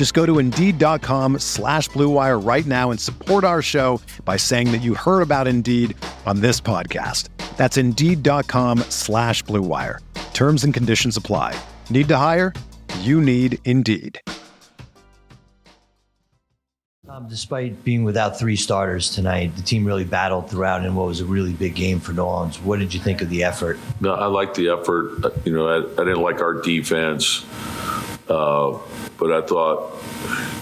Just go to Indeed.com slash BlueWire right now and support our show by saying that you heard about Indeed on this podcast. That's Indeed.com slash BlueWire. Terms and conditions apply. Need to hire? You need Indeed. Um, despite being without three starters tonight, the team really battled throughout in what was a really big game for New Orleans. What did you think of the effort? No, I like the effort. You know, I, I didn't like our defense, uh, but I thought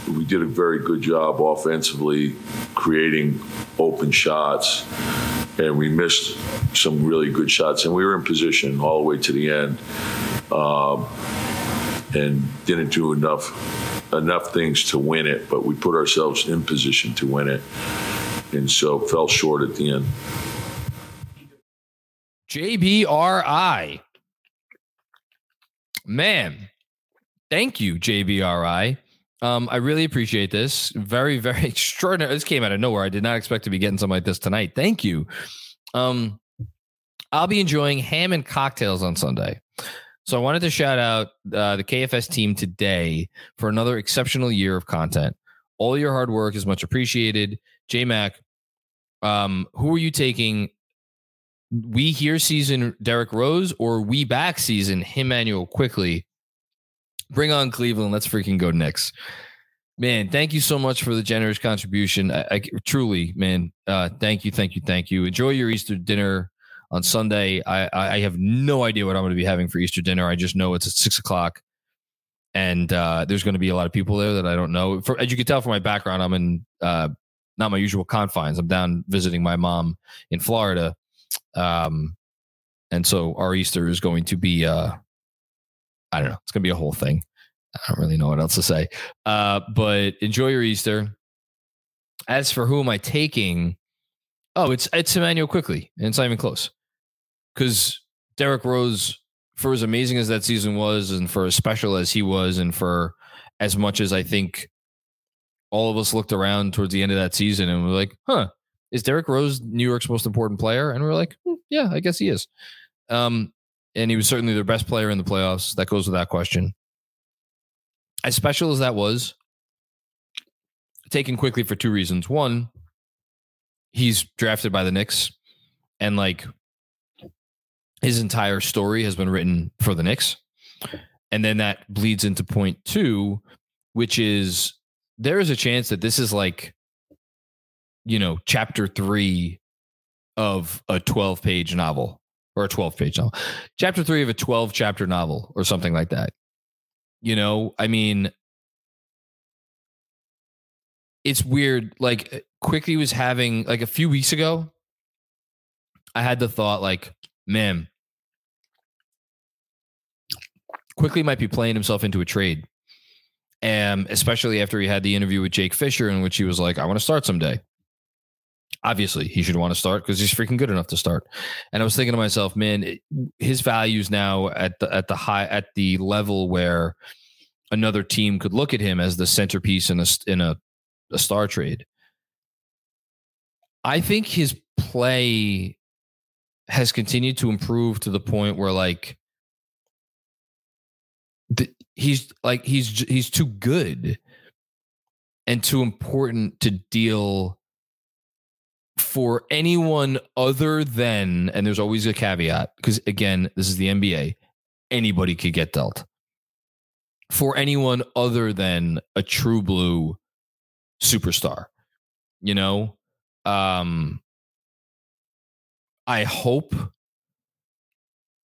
we did a very good job offensively creating open shots, and we missed some really good shots, and we were in position all the way to the end, um, and didn't do enough enough things to win it, but we put ourselves in position to win it, and so fell short at the end. JBRI. Man, thank you, JBRI. Um, I really appreciate this. Very, very extraordinary. This came out of nowhere. I did not expect to be getting something like this tonight. Thank you. Um, I'll be enjoying ham and cocktails on Sunday. So I wanted to shout out uh, the KFS team today for another exceptional year of content. All your hard work is much appreciated. J Mac, um, who are you taking we here season Derrick Rose or we back season Immanuel Quickley. Bring on Cleveland. Let's freaking go Knicks. Man, thank you so much for the generous contribution. I, I truly, man, uh, thank you, thank you, thank you. Enjoy your Easter dinner on Sunday. I, I have no idea what I'm going to be having for Easter dinner. I just know it's at six o'clock, and uh, there's going to be a lot of people there that I don't know. For, as you can tell from my background, I'm in uh, not my usual confines. I'm down visiting my mom in Florida, um, and so our Easter is going to be uh, I don't know. It's going to be a whole thing. I don't really know what else to say. Uh, but enjoy your Easter. As for who am I taking? Oh, it's it's Immanuel Quickley, and it's not even close. Because Derrick Rose, for as amazing as that season was, and for as special as he was, and for as much as I think all of us looked around towards the end of that season and we were like, huh, is Derrick Rose New York's most important player? And we are like, hmm, yeah, I guess he is. Um, and he was certainly their best player in the playoffs. That goes without question. As special as that was, taken Quickley for two reasons. One, he's drafted by the Knicks, and like his entire story has been written for the Knicks. And then that bleeds into point two, which is there is a chance that this is like, you know, chapter three of a 12 page novel or a 12 page novel, chapter three of a 12 chapter novel or something like that. You know, I mean, it's weird. Like, uh, Quickley was having, like, a few weeks ago, I had the thought, like, man, Quickley might be playing himself into a trade. And especially after he had the interview with Jake Fischer, in which he was like, I want to start someday. Obviously, he should want to start because he's freaking good enough to start. And I was thinking to myself, man, his values now at the at the high at the level where another team could look at him as the centerpiece in a in a, a star trade. I think his play has continued to improve to the point where like the, he's like he's he's too good and too important to deal for anyone other than and there's always a caveat because again this is the NBA anybody could get dealt for anyone other than a true blue superstar you know um i hope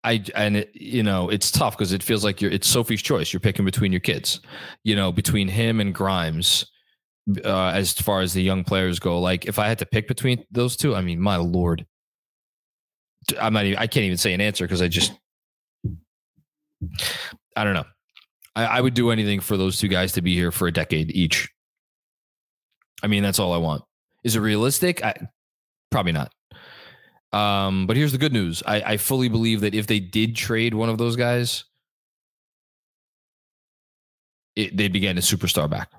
I and it, you know it's tough because it feels like you're it's Sophie's choice. You're picking between your kids, you know, between him and Grimes. Uh, as far as the young players go, like if I had to pick between those two, I mean, my lord, I'm not even. I can't even say an answer because I just, I don't know. I, I would do anything for those two guys to be here for a decade each. I mean, that's all I want. Is it realistic? I, probably not. Um, but here's the good news. I, I fully believe that if they did trade one of those guys, it, they'd be getting a superstar back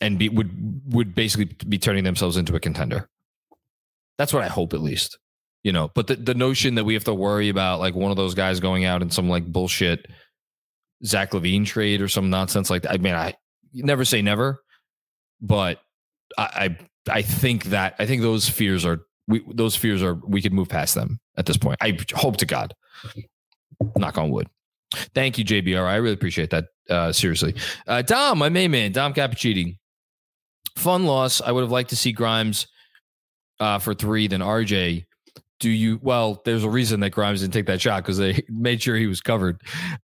and be would would basically be turning themselves into a contender. That's what I hope at least. You know, but the, the notion that we have to worry about like one of those guys going out in some like bullshit Zach LaVine trade or some nonsense like that. I mean, I never say never, but I, I I think that I think those fears are we those fears are we could move past them at this point. I hope to God. Knock on wood. Thank you, JBR. I really appreciate that. Uh, seriously, uh, Dom, my main man, Dom Cappuccini. Fun loss. I would have liked to see Grimes uh, for three than RJ. Do you? Well, there's a reason that Grimes didn't take that shot because they made sure he was covered.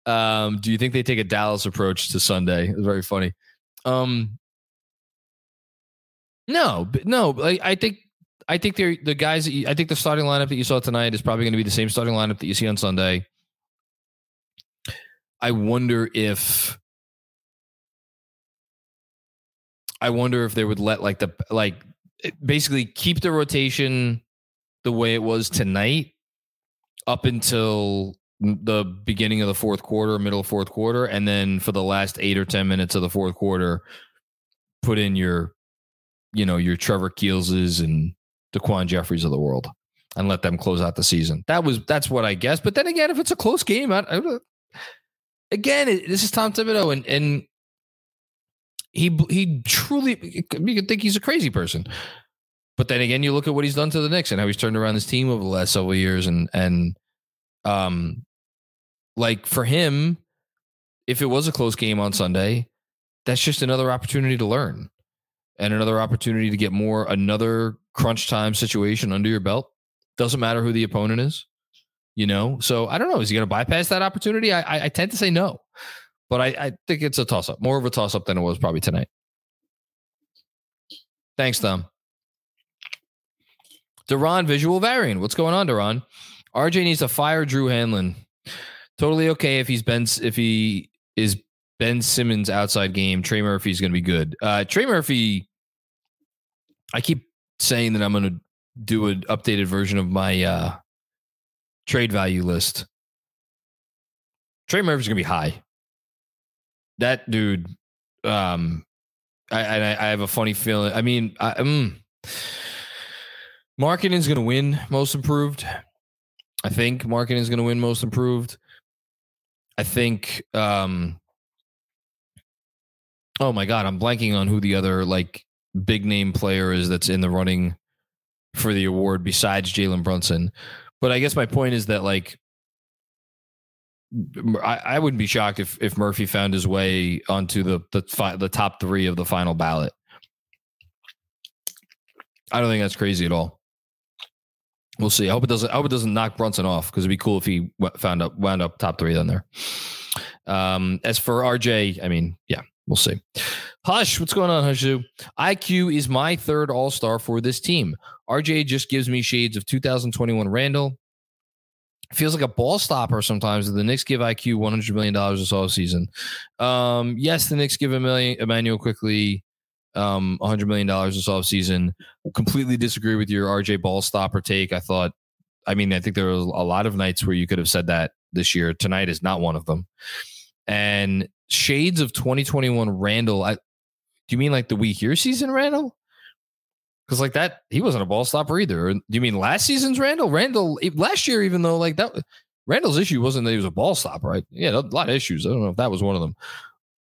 Um, do you think they take a Dallas approach to Sunday? It's very funny. Um, no, no. I, I think I think they're the guys. You, I think the starting lineup that you saw tonight is probably going to be the same starting lineup that you see on Sunday. I wonder if I wonder if they would let like the like basically keep the rotation the way it was tonight up until the beginning of the fourth quarter, middle of fourth quarter, and then for the last eight or ten minutes of the fourth quarter, put in your, you know, your Trevor Keelses and DaQuan Jeffries of the world, and let them close out the season. That was that's what I guess. But then again, if it's a close game, I, I, again, this is Tom Thibodeau, and and he he truly you could think he's a crazy person. But then again, you look at what he's done to the Knicks and how he's turned around his team over the last several years, and and um, like for him, if it was a close game on Sunday, that's just another opportunity to learn and another opportunity to get more another crunch time situation under your belt. Doesn't matter who the opponent is, you know. So I don't know. Is he going to bypass that opportunity? I, I, I tend to say no, but I, I think it's a toss up, more of a toss up than it was probably tonight. Thanks, Tom. Duran visual variant. What's going on, Duran? RJ needs to fire Drew Hanlen. Totally okay if he's Ben if he is Ben Simmons outside game. Trey Murphy's going to be good. Uh, Trey Murphy. I keep saying that I'm going to do an updated version of my uh, trade value list. Trey Murphy's going to be high. That dude. Um, I, I I have a funny feeling. I mean, I, um, is going to win most improved. I think Markkanen is going to win most improved. I think. Um, oh my god, I'm blanking on who the other like big name player is that's in the running for the award besides Jalen Brunson. But I guess my point is that like I, I wouldn't be shocked if if Murphy found his way onto the the fi- the top three of the final ballot. I don't think that's crazy at all. We'll see. I hope it doesn't. I hope it doesn't knock Brunson off because it'd be cool if he found up wound up top three down there. Um, as for RJ, I mean, yeah, we'll see. Hush, what's going on, Hushu? IQ is my third All Star for this team. RJ just gives me shades of 2021 Randle. Feels like a ball stopper sometimes. That the Knicks give IQ 100 million dollars this all season. Um, yes, the Knicks give million Immanuel Quickley um, $100 million this offseason. Completely disagree with your RJ ball stopper take. I thought, I mean, I think there were a lot of nights where you could have said that this year. Tonight is not one of them. And shades of 2021 Randle. I, do you mean like the We here season Randle? Because like that, he wasn't a ball stopper either. do you mean last season's Randall? Randle last year, even though like that, Randle's issue wasn't that he was a ball stopper, right? Yeah, a lot of issues. I don't know if that was one of them.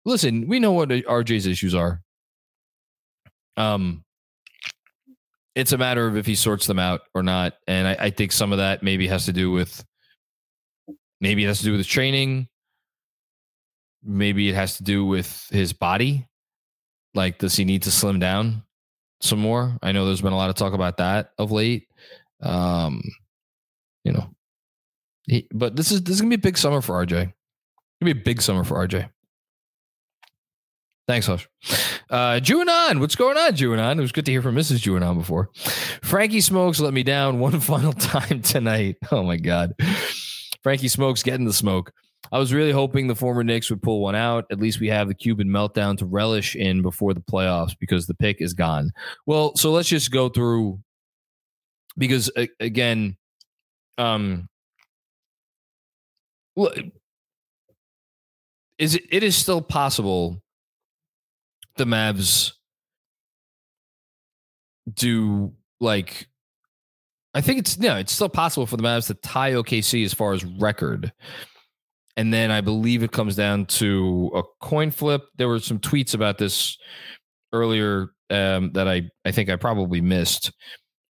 Listen, we know what RJ's issues are. Um, it's a matter of if he sorts them out or not. And I, I, think some of that maybe has to do with maybe it has to do with his training. Maybe it has to do with his body. Like, does he need to slim down some more? I know there's been a lot of talk about that of late. Um, you know, He, but this is this is gonna be a big summer for RJ. It's gonna be a big summer for RJ. Thanks, Hush. Uh, Juanon, what's going on, Juanon? It was good to hear from Mrs. Juanon before. Frankie Smokes let me down one final time tonight. Oh my God. Frankie Smokes getting the smoke. I was really hoping the former Knicks would pull one out. At least we have the Cuban meltdown to relish in before the playoffs because the pick is gone. Well, so let's just go through because again, um, is it, it is still possible the Mavs do like I think it's no, it's still possible for the Mavs to tie OKC as far as record. And then I believe it comes down to a coin flip. There were some tweets about this earlier um, that I, I think I probably missed.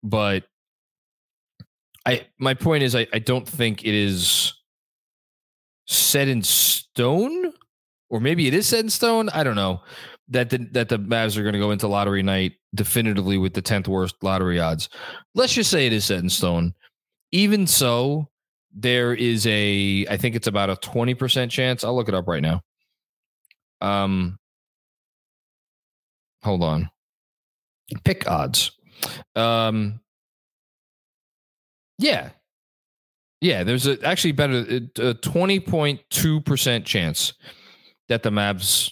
But I my point is I, I don't think it is set in stone, or maybe it is set in stone. I don't know that the, that the Mavs are going to go into lottery night definitively with the tenth worst lottery odds. Let's just say it is set in stone. Even so, there is a I think it's about a twenty percent chance. I'll look it up right now. Um, hold on. Pick odds. Um, yeah, yeah. There's a actually better a point two percent chance that the Mavs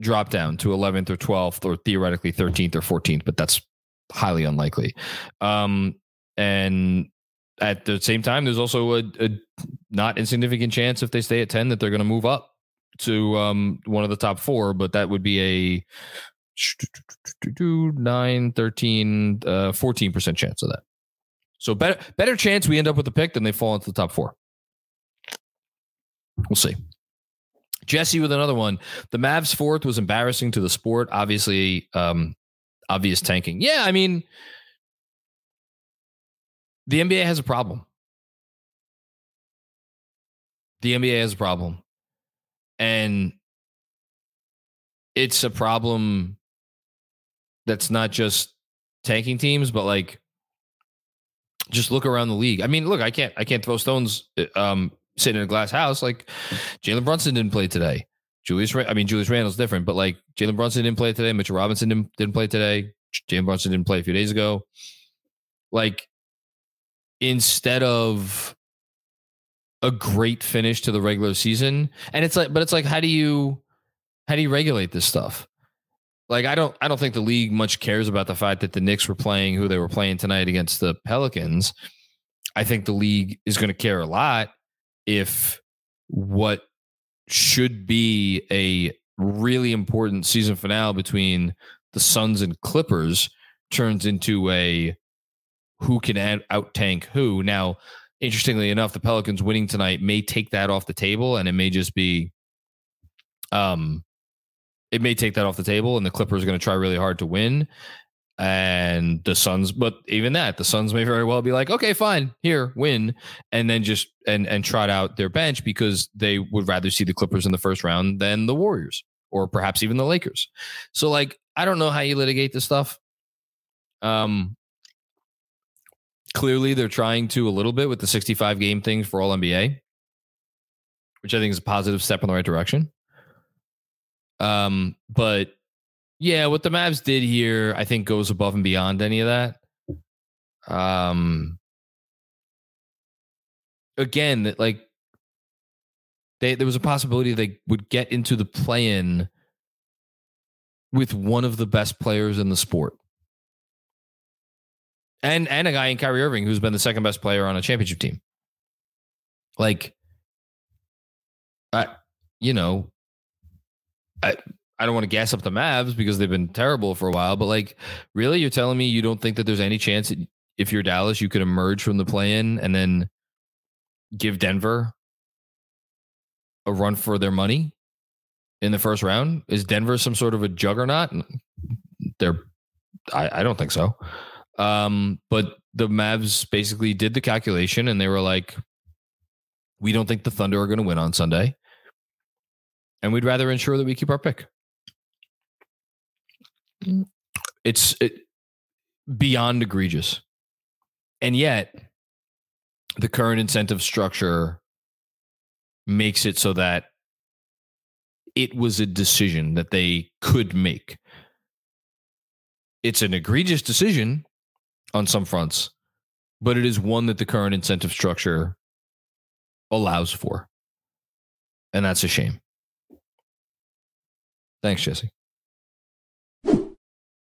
drop down to 11th or 12th or theoretically 13th or 14th, but that's highly unlikely. Um, and at the same time, there's also a, a, not insignificant chance if they stay at 10 that they're going to move up to um, one of the top four, but that would be a 9, 13, uh, 14% chance of that. So better, better chance we end up with the pick than they fall into the top four. We'll see. Jesse with another one. The Mavs fourth was embarrassing to the sport. Obviously, um, obvious tanking. Yeah, I mean, the NBA has a problem. The NBA has a problem. And it's a problem that's not just tanking teams, but like just look around the league. I mean, look, I can't I can't throw stones um sitting in a glass house. Like Jalen Brunson didn't play today. Julius, I mean Julius Randle's different, but like Jalen Brunson didn't play today. Mitchell Robinson didn't, didn't play today. Jalen Brunson didn't play a few days ago. Like instead of a great finish to the regular season, and it's like, but it's like, how do you, how do you regulate this stuff? Like I don't, I don't think the league much cares about the fact that the Knicks were playing who they were playing tonight against the Pelicans. I think the league is going to care a lot if what should be a really important season finale between the Suns and Clippers turns into a who can out tank who. Now, interestingly enough, the Pelicans winning tonight may take that off the table, and it may just be, um, it may take that off the table, and the Clippers are going to try really hard to win, and the Suns, but even that, the Suns may very well be like, okay, fine, here, win, and then just and and trot out their bench because they would rather see the Clippers in the first round than the Warriors or perhaps even the Lakers. So, like, I don't know how you litigate this stuff. Um, clearly they're trying to a little bit with the 65 game thing for all NBA, which I think is a positive step in the right direction. Um, but yeah, what the Mavs did here, I think, goes above and beyond any of that. Um, again, like they there was a possibility they would get into the play-in with one of the best players in the sport. And and a guy in Kyrie Irving who's been the second best player on a championship team. Like I you know, I I don't want to gas up the Mavs because they've been terrible for a while, but like, really, you're telling me you don't think that there's any chance that if you're Dallas, you could emerge from the play-in and then give Denver a run for their money in the first round? Is Denver some sort of a juggernaut? They're, I, I don't think so. Um, but the Mavs basically did the calculation and they were like, we don't think the Thunder are going to win on Sunday. And we'd rather ensure that we keep our pick. It's it, beyond egregious. And yet, the the current incentive structure makes it so that it was a decision that they could make. It's an egregious decision on some fronts, but it is one that the current incentive structure allows for. And that's a shame. Thanks, Jesse.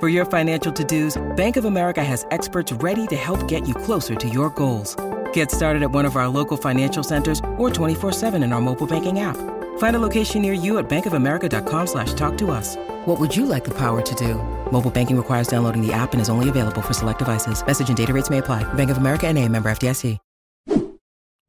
For your financial to-dos, Bank of America has experts ready to help get you closer to your goals. Get started at one of our local financial centers or 24-7 in our mobile banking app. Find a location near you at bankofamerica.com slash talk to us. What would you like the power to do? Mobile banking requires downloading the app and is only available for select devices. Message and data rates may apply. Bank of America and a member FDIC.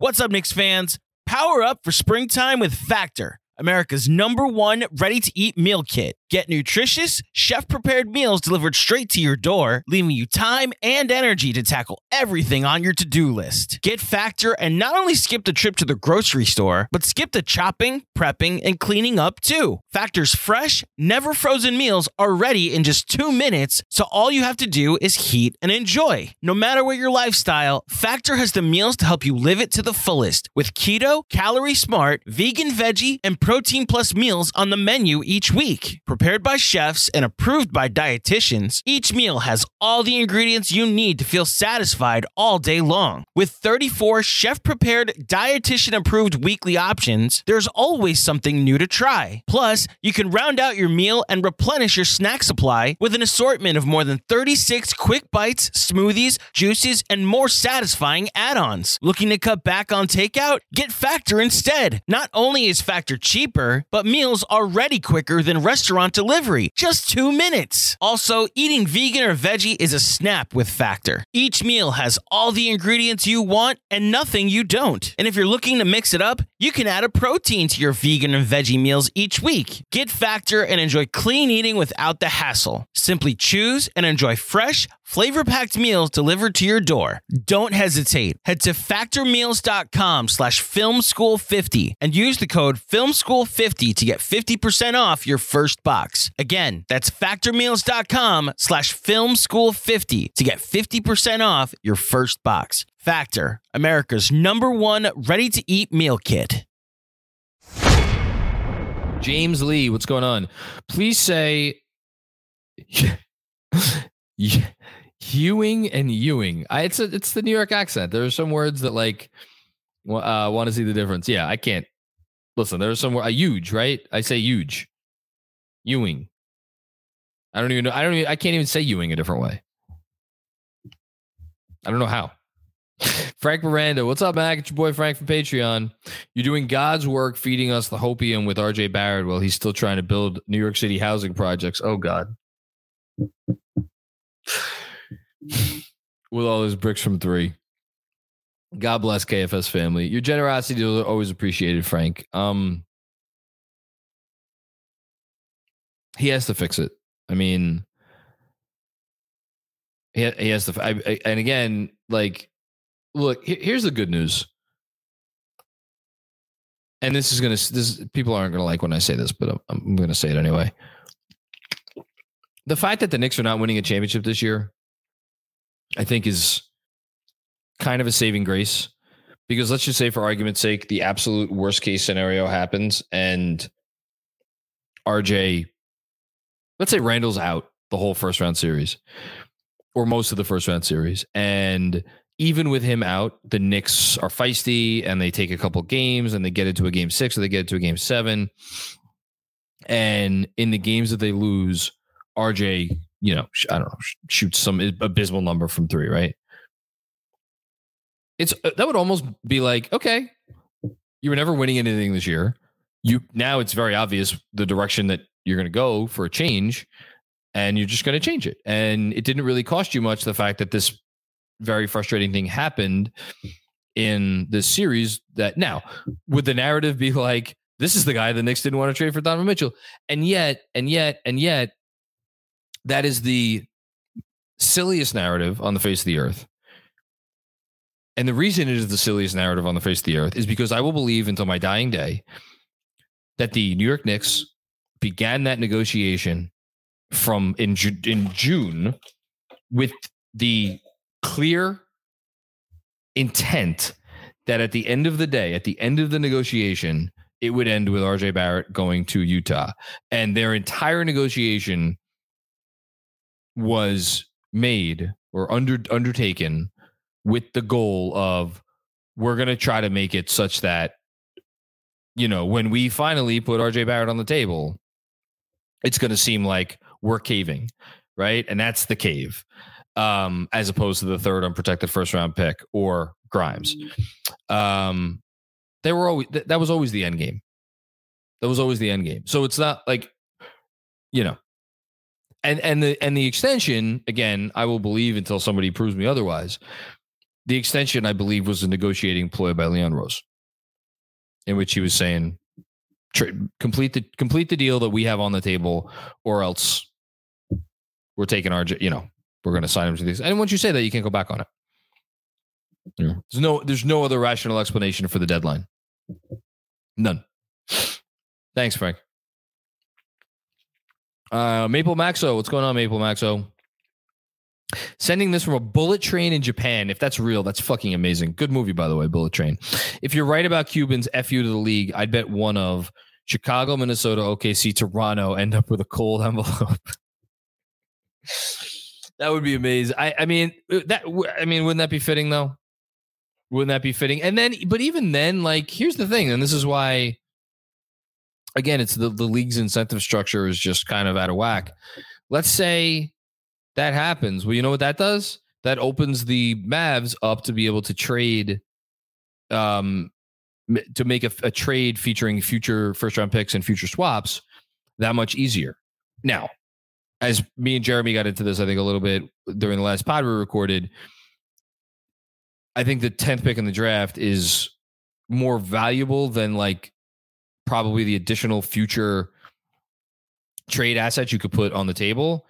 What's up, Knicks fans? Power up for springtime with Factor, America's number one ready-to-eat meal kit. Get nutritious, chef-prepared meals delivered straight to your door, leaving you time and energy to tackle everything on your to-do list. Get Factor and not only skip the trip to the grocery store, but skip the chopping, prepping, and cleaning up too. Factor's fresh, never frozen meals are ready in just two minutes, so all you have to do is heat and enjoy. No matter what your lifestyle, Factor has the meals to help you live it to the fullest with keto, calorie smart, vegan veggie, and protein plus meals on the menu each week. Prepared by chefs and approved by dietitians, each meal has all the ingredients you need to feel satisfied all day long. With 34 chef prepared, dietitian approved weekly options, there's always something new to try. Plus, you can round out your meal and replenish your snack supply with an assortment of more than 36 quick bites, smoothies, juices, and more satisfying add ons. Looking to cut back on takeout? Get Factor instead. Not only is Factor cheaper, but meals are ready quicker than restaurant delivery. Just two minutes. Also, eating vegan or veggie is a snap with Factor. Each meal has all the ingredients you want and nothing you don't. And if you're looking to mix it up, you can add a protein to your vegan and veggie meals each week. Get Factor and enjoy clean eating without the hassle. Simply choose and enjoy fresh, flavor packed meals delivered to your door. Don't hesitate. Head to factormeals.com slash filmschool50 and use the code filmschool50 to get 50% off your first box. Again, that's factormeals.com slash filmschool50 to get 50% off your first box. Factor, America's number one ready to eat meal kit. James Lee, what's going on? Please say, yeah, Hewing and Ewing. I, it's a, it's the New York accent. There are some words that like uh, want to see the difference. Yeah, I can't listen. There's some a huge right. I say huge. Ewing. I don't even know. I don't. Even, I can't even say Ewing a different way. I don't know how. Frank Miranda, what's up, Mac? It's your boy Frank from Patreon. You're doing God's work feeding us the hopium with RJ Barrett while he's still trying to build New York City housing projects. Oh, God. with all those bricks from three. God bless KFS family. Your generosity is always appreciated, Frank. Um, he has to fix it. I mean, he, he has to. I, I, and again, like, look, here's the good news. And this is gonna. This people aren't gonna like when I say this, but I'm, I'm gonna say it anyway. The fact that the Knicks are not winning a championship this year, I think, is kind of a saving grace. Because let's just say, for argument's sake, the absolute worst case scenario happens, and RJ, let's say Randle's out the whole first round series or most of the first round series. And even with him out, the Knicks are feisty and they take a couple games and they get into a game six or they get into a game seven. And in the games that they lose, RJ, you know, I don't know, shoots some abysmal number from three, right? It's uh, that would almost be like, okay, you were never winning anything this year. You now it's very obvious the direction that you're going to go for a change and you're just going to change it. And it didn't really cost you much the fact that this very frustrating thing happened in this series. That now, would the narrative be like, this is the guy the Knicks didn't want to trade for Donovan Mitchell? And yet, and yet, and yet, that is the silliest narrative on the face of the earth. And the reason it is the silliest narrative on the face of the earth is because I will believe until my dying day that the New York Knicks began that negotiation from in in June with the clear intent that at the end of the day, at the end of the negotiation, it would end with RJ Barrett going to Utah. And their entire negotiation was made or under undertaken with the goal of we're going to try to make it such that you know when we finally put RJ Barrett on the table it's going to seem like we're caving, right? And that's the cave, um, as opposed to the third unprotected first round pick or Grimes. Um, they were always th- that was always the end game. That was always the end game. So it's not like, you know, and and the and the extension again, I will believe until somebody proves me otherwise. The extension, I believe, was a negotiating ploy by Leon Rose, in which he was saying, complete the complete the deal that we have on the table, or else we're taking our, you know, we're going to sign him to these. And once you say that, you can't go back on it. Yeah. There's no, there's no other rational explanation for the deadline. None. Thanks, Frank. Uh, Maple Maxo, what's going on, Maple Maxo? Sending this from a bullet train in Japan. If that's real, that's fucking amazing. Good movie, by the way, Bullet Train. If you're right about Cubans, F you to the league, I'd bet one of Chicago, Minnesota, OKC, Toronto end up with a cold envelope. that would be amazing. I, I mean, uh, that I mean, wouldn't that be fitting though? Wouldn't that be fitting? And then, but even then, like, here's the thing, and this is why, again, it's the the league's incentive structure is just kind of out of whack. Let's say that happens. Well, you know what that does? That opens the Mavs up to be able to trade, um, to make a, a trade featuring future first round picks and future swaps that much easier. Now, as me and Jeremy got into this, I think a little bit during the last pod we recorded. I think the tenth pick in the draft is more valuable than like probably the additional future trade assets you could put on the table,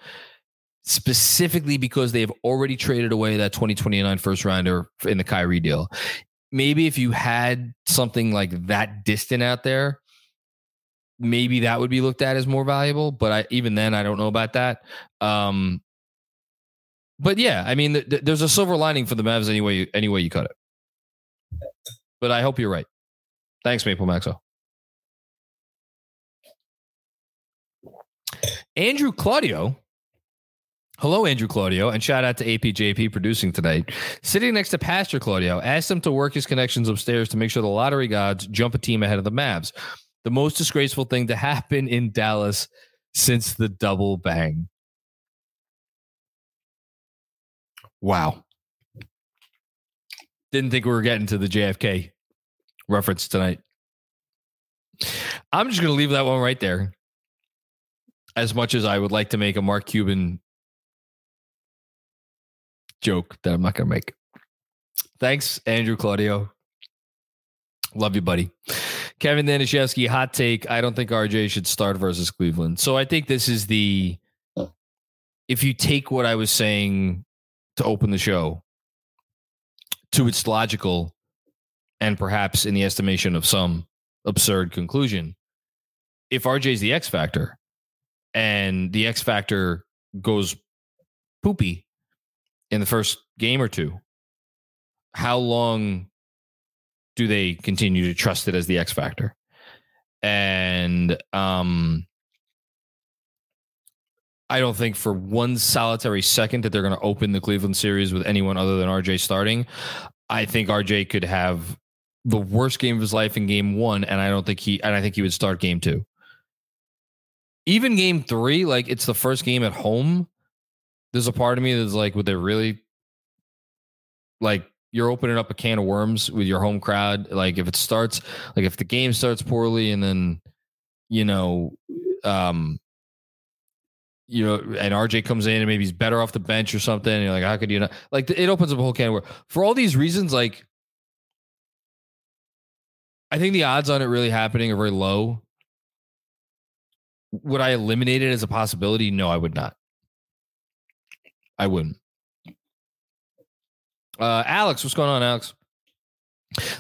specifically because they have already traded away that 2029 first rounder in the Kyrie deal. Maybe if you had something like that distant out there, maybe that would be looked at as more valuable. But I, even then, I don't know about that. Um, but yeah, I mean, th- th- there's a silver lining for the Mavs anyway. Any way you cut it. But I hope you're right. Thanks, Maple Maxo. Andrew Claudio Hello, Andrew Claudio, and shout out to APJP producing tonight. Sitting next to Pastor Claudio, asked him to work his connections upstairs to make sure the lottery gods jump a team ahead of the Mavs. The most disgraceful thing to happen in Dallas since the double bang. Wow. Didn't think we were getting to the JFK reference tonight. I'm just going to leave that one right there. As much as I would like to make a Mark Cuban joke that I'm not going to make. Thanks, Andrew Claudio. Love you, buddy. Kevin Danishevsky, hot take. I don't think RJ should start versus Cleveland. So I think this is the, if you take what I was saying to open the show to its logical and perhaps in the estimation of some absurd conclusion, if RJ is the X factor and the X factor goes poopy in the first game or two, how long do they continue to trust it as the X factor? And um I don't think for one solitary second that they're going to open the Cleveland series with anyone other than RJ starting. I think RJ could have the worst game of his life in game one, and I don't think he and I think he would start game two. Even game three, like it's the first game at home. There's a part of me that's like, would they really like you're opening up a can of worms with your home crowd? Like if it starts, like if the game starts poorly and then you know, um, you know, and RJ comes in and maybe he's better off the bench or something. And you're like, how could you not? Like, it opens up a whole can of worms. For all these reasons, like, I think the odds on it really happening are very low. Would I eliminate it as a possibility? No, I would not. I wouldn't. Uh, Alex, what's going on, Alex?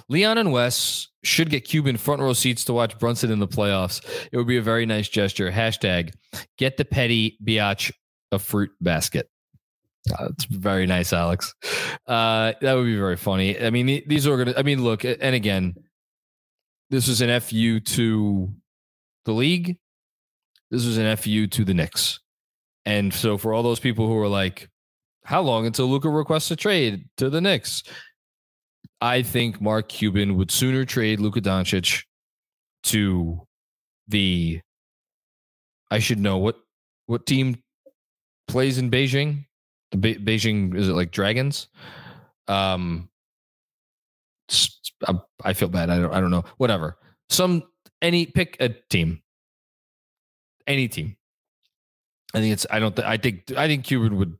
Leon and Wes should get Cuban front row seats to watch Brunson in the playoffs. It would be a very nice gesture. Hashtag get the petty biatch a fruit basket. Uh, that's very nice, Alex. Uh, that would be very funny. I mean, these are going to, I mean, look, and again, this was an FU to the league. This was an FU to the Knicks. And so for all those people who are like, how long until Luka requests a trade to the Knicks? I think Mark Cuban would sooner trade Luka Doncic to the I should know what what team plays in Beijing. The Be- Beijing is it like Dragons? Um, I feel bad. I don't. I don't know. Whatever. Some any pick a team. Any team. I think it's. I don't. Th- I think. I think Cuban would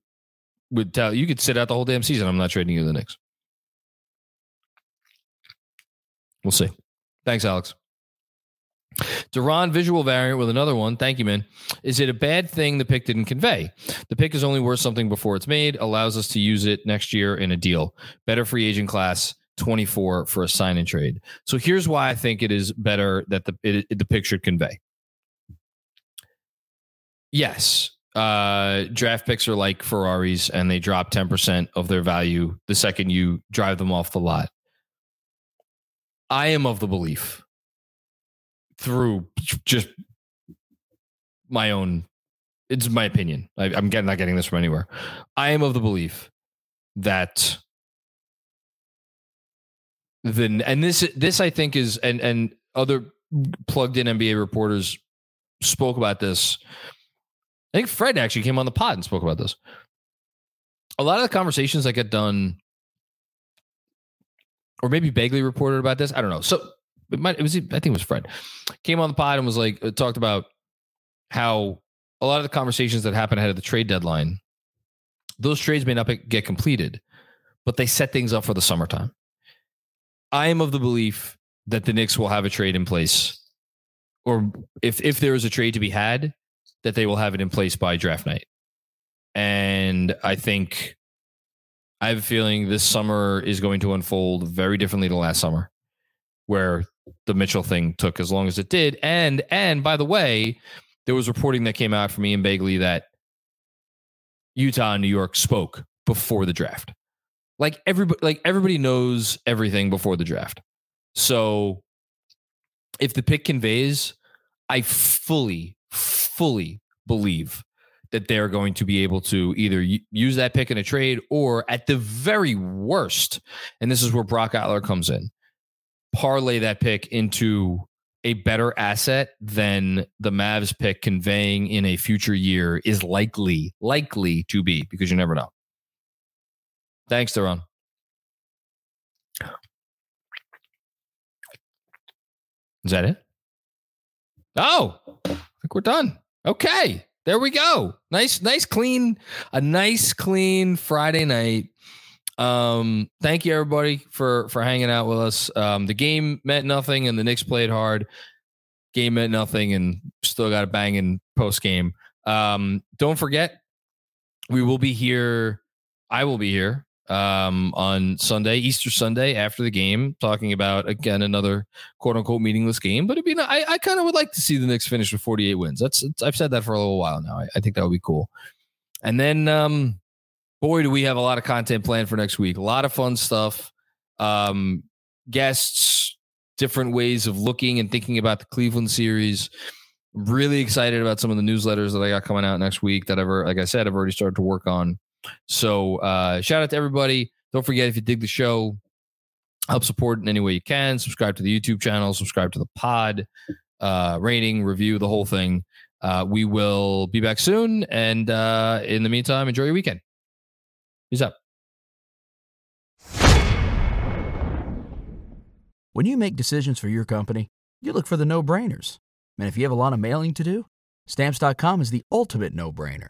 would tell you could sit out the whole damn season. I'm not trading you the Knicks. We'll see. Thanks, Alex. Duran visual variant with another one. Thank you, man. Is it a bad thing the pick didn't convey? The pick is only worth something before it's made, allows us to use it next year in a deal. Better free agent class 24 for a sign and trade. So here's why I think it is better that the it, the pick should convey. Yes, uh, draft picks are like Ferraris and they drop 10% of their value the second you drive them off the lot. I am of the belief through just my own, it's my opinion. I, am getting, not getting this from anywhere. I am of the belief that then, and this, this I think is, and, and other plugged in NBA reporters spoke about this. I think Fred actually came on the pod and spoke about this. A lot of the conversations that get done or maybe Begley reported about this. I don't know. So it might it was I think it was Fred came on the pod and was like uh, talked about how a lot of the conversations that happen ahead of the trade deadline, those trades may not get completed, but they set things up for the summertime. I am of the belief that the Knicks will have a trade in place, or if if there is a trade to be had, that they will have it in place by draft night. And I think I have a feeling this summer is going to unfold very differently to last summer, where the Mitchell thing took as long as it did. And and by the way, there was reporting that came out from Ian Begley that Utah and New York spoke before the draft. Like everybody, like everybody knows everything before the draft. So if the pick conveys, I fully, fully believe that they're going to be able to either use that pick in a trade or at the very worst, and this is where Brock Aller comes in, parlay that pick into a better asset than the Mavs pick conveying in a future year is likely, likely to be because you never know. Thanks, Daron. Is that it? Oh, think we're done. Okay. There we go. Nice, nice, clean, a nice, clean Friday night. Um, thank you everybody for for hanging out with us. Um, the game meant nothing, and the Knicks played hard. Game meant nothing, and still got a banging post game. Um, don't forget, we will be here. I will be here um, on Sunday, Easter Sunday, after the game, talking about again another quote unquote meaningless game. But it'd be I, I kind of would like to see the Knicks finish with 48 wins. That's I've said that for a little while now. I, I think that would be cool. And then, um, boy, do we have a lot of content planned for next week. A lot of fun stuff. Um, guests, different ways of looking and thinking about the Cleveland series. really excited about some of the newsletters that I got coming out next week that I've, like I said, I've already started to work on. So uh, shout out to everybody. Don't forget if you dig the show, help support in any way you can. Subscribe to the YouTube channel, subscribe to the pod, uh, rating, review, the whole thing. Uh, we will be back soon. And uh, in the meantime, enjoy your weekend. Peace up. When you make decisions for your company, you look for the no brainers. And if you have a lot of mailing to do, stamps.com is the ultimate no brainer.